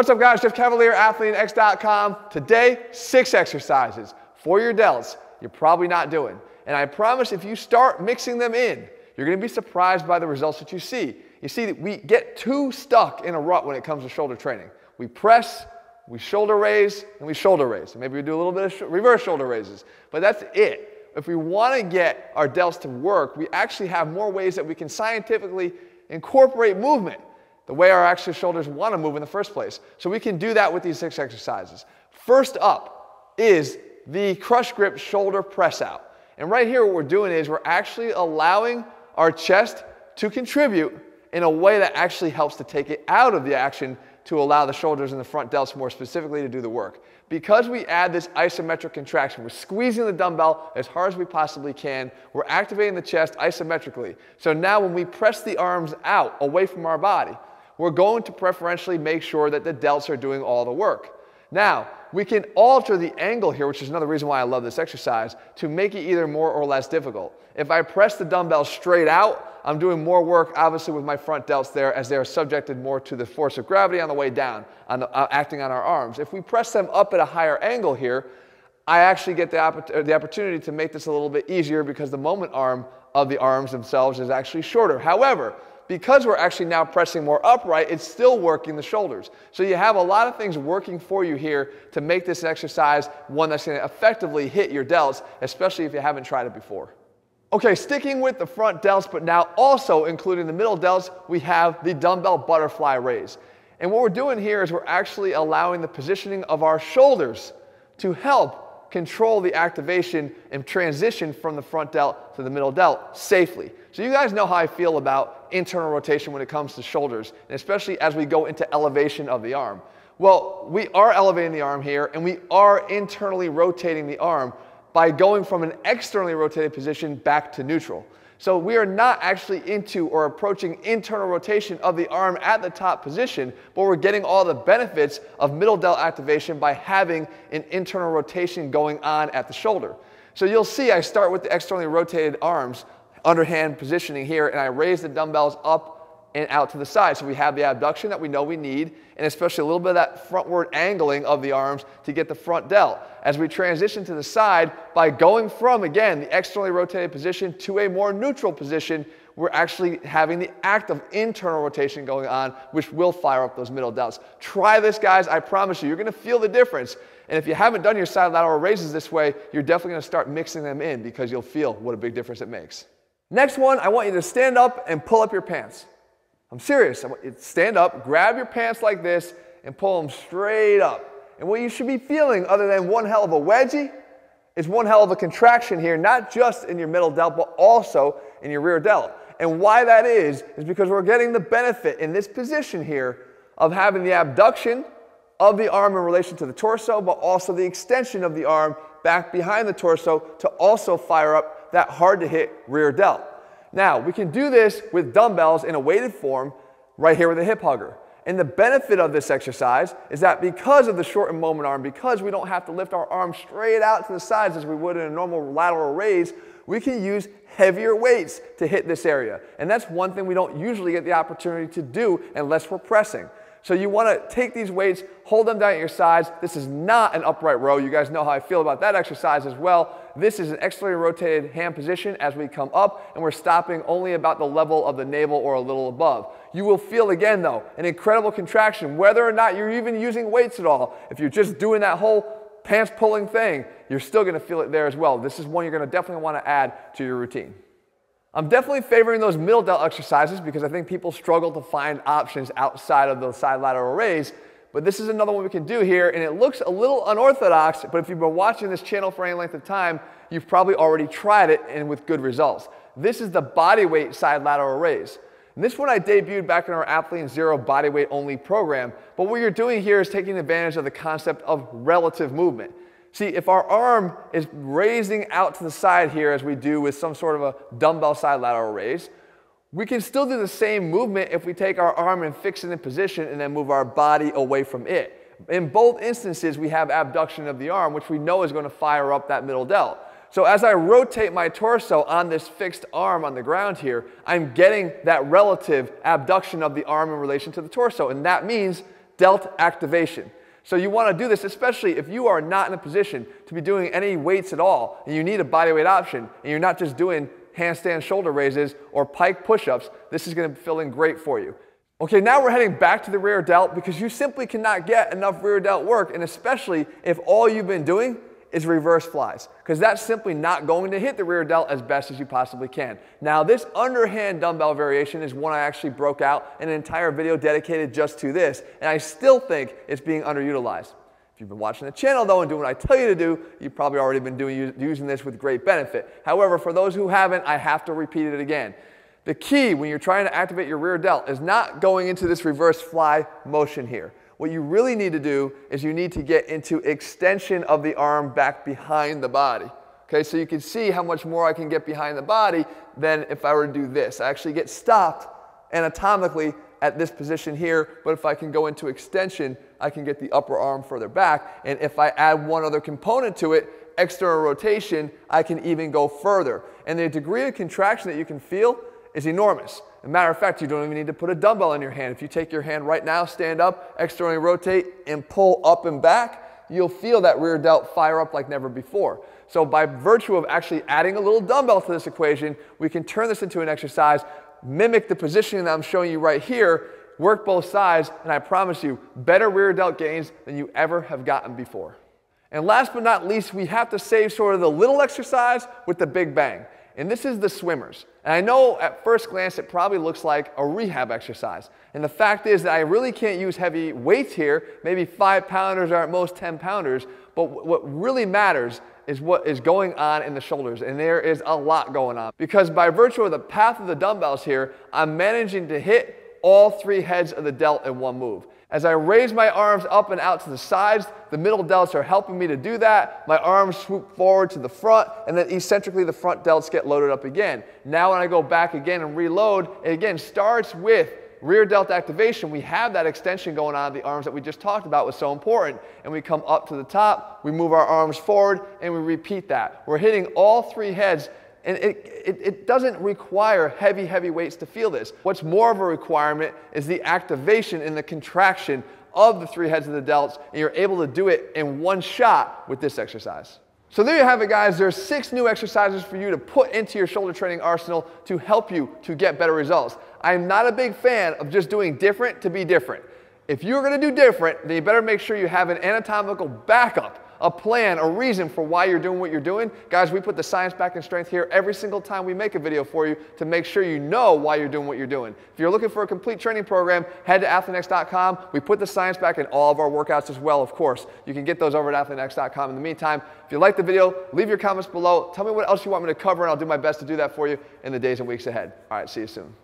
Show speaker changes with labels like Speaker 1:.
Speaker 1: What's up guys, Jeff Cavaliere, AthleanX.com. Today, six exercises for your delts you're probably not doing. And I promise if you start mixing them in, you're gonna be surprised by the results that you see. You see, we get too stuck in a rut when it comes to shoulder training. We press, we shoulder raise, and we shoulder raise. maybe we do a little bit of sh reverse shoulder raises, but that's it. If we wanna get our delts to work, we actually have more ways that we can scientifically incorporate movement the way our actual shoulders want to move in the first place. So we can do that with these six exercises. First up is the crush grip shoulder press out. And right here what we're doing is we're actually allowing our chest to contribute in a way that actually helps to take it out of the action to allow the shoulders and the front delts more specifically to do the work. Because we add this isometric contraction, we're squeezing the dumbbell as hard as we possibly can. We're activating the chest isometrically. So now when we press the arms out away from our body, we're going to preferentially make sure that the delts are doing all the work. Now, we can alter the angle here, which is another reason why I love this exercise, to make it either more or less difficult. If I press the dumbbell straight out, I'm doing more work, obviously, with my front delts there as they are subjected more to the force of gravity on the way down, on the, uh, acting on our arms. If we press them up at a higher angle here, I actually get the, opp the opportunity to make this a little bit easier because the moment arm of the arms themselves is actually shorter. However, because we're actually now pressing more upright, it's still working the shoulders. So you have a lot of things working for you here to make this exercise one that's going to effectively hit your delts, especially if you haven't tried it before. Okay, sticking with the front delts, but now also including the middle delts, we have the dumbbell butterfly raise. And what we're doing here is we're actually allowing the positioning of our shoulders to help control the activation and transition from the front delt to the middle delt safely. So you guys know how I feel about internal rotation when it comes to shoulders, and especially as we go into elevation of the arm. Well, we are elevating the arm here, and we are internally rotating the arm by going from an externally rotated position back to neutral. So we are not actually into or approaching internal rotation of the arm at the top position, but we're getting all the benefits of middle delt activation by having an internal rotation going on at the shoulder. So you'll see I start with the externally rotated arms, underhand positioning here, and I raise the dumbbells up and out to the side. So we have the abduction that we know we need, and especially a little bit of that frontward angling of the arms to get the front delt. As we transition to the side, by going from, again, the externally rotated position to a more neutral position, we're actually having the act of internal rotation going on, which will fire up those middle delts. Try this, guys. I promise you, you're going to feel the difference. And if you haven't done your side lateral raises this way, you're definitely going to start mixing them in because you'll feel what a big difference it makes. Next one, I want you to stand up and pull up your pants. I'm serious. Stand up, grab your pants like this, and pull them straight up. And what you should be feeling, other than one hell of a wedgie, is one hell of a contraction here, not just in your middle delt, but also in your rear delt. And why that is, is because we're getting the benefit in this position here of having the abduction of the arm in relation to the torso, but also the extension of the arm back behind the torso to also fire up that hard to hit rear delt. Now, we can do this with dumbbells in a weighted form right here with a hip hugger. And the benefit of this exercise is that because of the shortened moment arm, because we don't have to lift our arm straight out to the sides as we would in a normal lateral raise, we can use heavier weights to hit this area. And that's one thing we don't usually get the opportunity to do unless we're pressing. So you want to take these weights, hold them down at your sides. This is not an upright row. You guys know how I feel about that exercise as well. This is an externally rotated hand position as we come up, and we're stopping only about the level of the navel or a little above. You will feel again, though, an incredible contraction, whether or not you're even using weights at all. If you're just doing that whole pants pulling thing, you're still to feel it there as well. This is one you're to definitely want to add to your routine. I'm definitely favoring those middle delt exercises because I think people struggle to find options outside of those side lateral raise. But this is another one we can do here, and it looks a little unorthodox, but if you've been watching this channel for any length of time, you've probably already tried it and with good results. This is the body weight side lateral raise. And this one I debuted back in our Athlean Xero body weight only program, but what you're doing here is taking advantage of the concept of relative movement. See, if our arm is raising out to the side here as we do with some sort of a dumbbell side lateral raise, we can still do the same movement if we take our arm and fix it in position and then move our body away from it. In both instances, we have abduction of the arm, which we know is going to fire up that middle delt. So as I rotate my torso on this fixed arm on the ground here, I'm getting that relative abduction of the arm in relation to the torso. And that means delt activation. So you want to do this, especially if you are not in a position to be doing any weights at all, and you need a bodyweight option, and you're not just doing handstand shoulder raises or pike push-ups. This is going to fill in great for you. Okay, now we're heading back to the rear delt because you simply cannot get enough rear delt work, and especially if all you've been doing is reverse flies, because that's simply not going to hit the rear delt as best as you possibly can. Now, this underhand dumbbell variation is one I actually broke out in an entire video dedicated just to this, and I still think it's being underutilized. If you've been watching the channel though and doing what I tell you to do, you've probably already been doing, using this with great benefit. However, for those who haven't, I have to repeat it again. The key when you're trying to activate your rear delt is not going into this reverse fly motion here. What you really need to do is you need to get into extension of the arm back behind the body. Okay, so you can see how much more I can get behind the body than if I were to do this. I actually get stopped anatomically at this position here, but if I can go into extension, I can get the upper arm further back. And if I add one other component to it, external rotation, I can even go further. And the degree of contraction that you can feel is enormous. As a matter of fact, you don't even need to put a dumbbell in your hand. If you take your hand right now, stand up, externally rotate, and pull up and back, you'll feel that rear delt fire up like never before. So by virtue of actually adding a little dumbbell to this equation, we can turn this into an exercise, mimic the positioning that I'm showing you right here, work both sides, and I promise you, better rear delt gains than you ever have gotten before. And last but not least, we have to save sort of the little exercise with the big bang. And this is the swimmers. And I know at first glance it probably looks like a rehab exercise. And the fact is that I really can't use heavy weights here, maybe five pounders or at most 10 pounders. But what really matters is what is going on in the shoulders. And there is a lot going on. Because by virtue of the path of the dumbbells here, I'm managing to hit all three heads of the delt in one move. As I raise my arms up and out to the sides, the middle delts are helping me to do that. My arms swoop forward to the front, and then eccentrically the front delts get loaded up again. Now when I go back again and reload, it again starts with rear delt activation. We have that extension going on the arms that we just talked about was so important. And we come up to the top, we move our arms forward, and we repeat that. We're hitting all three heads and it, it, it, doesn't require heavy, heavy weights to feel this. What's more of a requirement is the activation and the contraction of the three heads of the delts, and you're able to do it in one shot with this exercise. So there you have it, guys. There's six new exercises for you to put into your shoulder training arsenal to help you to get better results. I'm not a big fan of just doing different to be different. If you're to do different, then you better make sure you have an anatomical backup a plan, a reason for why you're doing what you're doing. Guys, we put the science back in strength here every single time we make a video for you to make sure you know why you're doing what you're doing. If you're looking for a complete training program, head to athleanx.com. We put the science back in all of our workouts as well, of course. You can get those over at athleanx.com. In the meantime, if you like the video, leave your comments below. Tell me what else you want me to cover, and I'll do my best to do that for you in the days and weeks ahead. All right, see you soon.